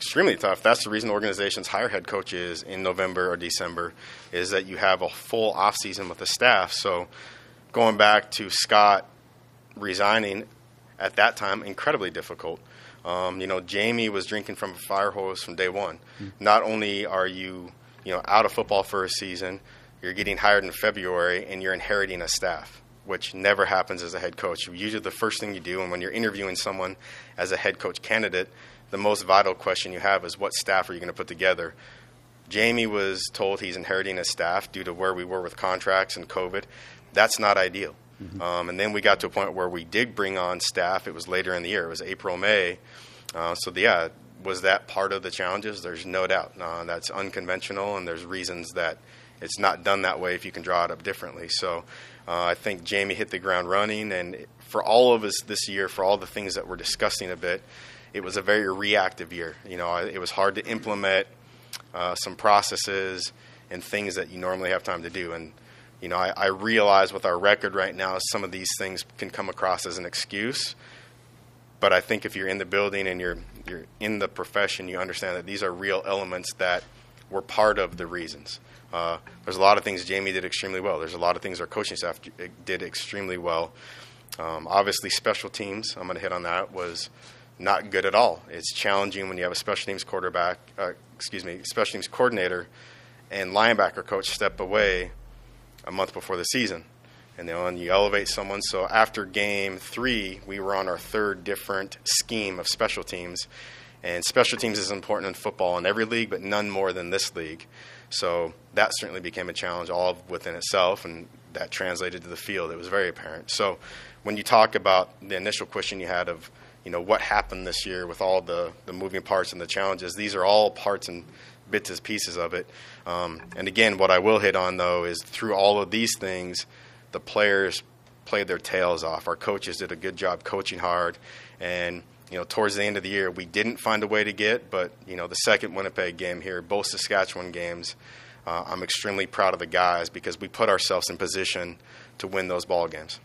extremely tough. That's the reason organizations hire head coaches in November or December, is that you have a full off season with the staff. So going back to Scott resigning at that time, incredibly difficult. Um, you know, Jamie was drinking from a fire hose from day one. Mm-hmm. Not only are you, you know, out of football for a season, you're getting hired in February and you're inheriting a staff, which never happens as a head coach. Usually, the first thing you do, and when you're interviewing someone as a head coach candidate, the most vital question you have is what staff are you going to put together? Jamie was told he's inheriting a staff due to where we were with contracts and COVID. That's not ideal. Mm-hmm. Um, and then we got to a point where we did bring on staff. It was later in the year. It was April, May. Uh, so, the, yeah, was that part of the challenges? There's no doubt. Uh, that's unconventional, and there's reasons that it's not done that way if you can draw it up differently. So, uh, I think Jamie hit the ground running, and for all of us this year, for all the things that we're discussing a bit, it was a very reactive year. You know, it was hard to implement uh, some processes and things that you normally have time to do. And you know, I, I realize with our record right now, some of these things can come across as an excuse. But I think if you're in the building and you're you're in the profession, you understand that these are real elements that were part of the reasons. Uh, there's a lot of things Jamie did extremely well. There's a lot of things our coaching staff did extremely well. Um, obviously, special teams. I'm going to hit on that. Was not good at all. It's challenging when you have a special teams quarterback, uh, excuse me, special teams coordinator, and linebacker coach step away a month before the season. And then you elevate someone. So after game three, we were on our third different scheme of special teams. And special teams is important in football in every league, but none more than this league. So that certainly became a challenge all within itself, and that translated to the field. It was very apparent. So when you talk about the initial question you had of, you know, what happened this year with all the, the moving parts and the challenges, these are all parts and bits and pieces of it. Um, and again, what I will hit on though is through all of these things, the players played their tails off. Our coaches did a good job coaching hard, and you know, towards the end of the year, we didn't find a way to get. But you know, the second Winnipeg game here, both Saskatchewan games, uh, I'm extremely proud of the guys because we put ourselves in position to win those ball games.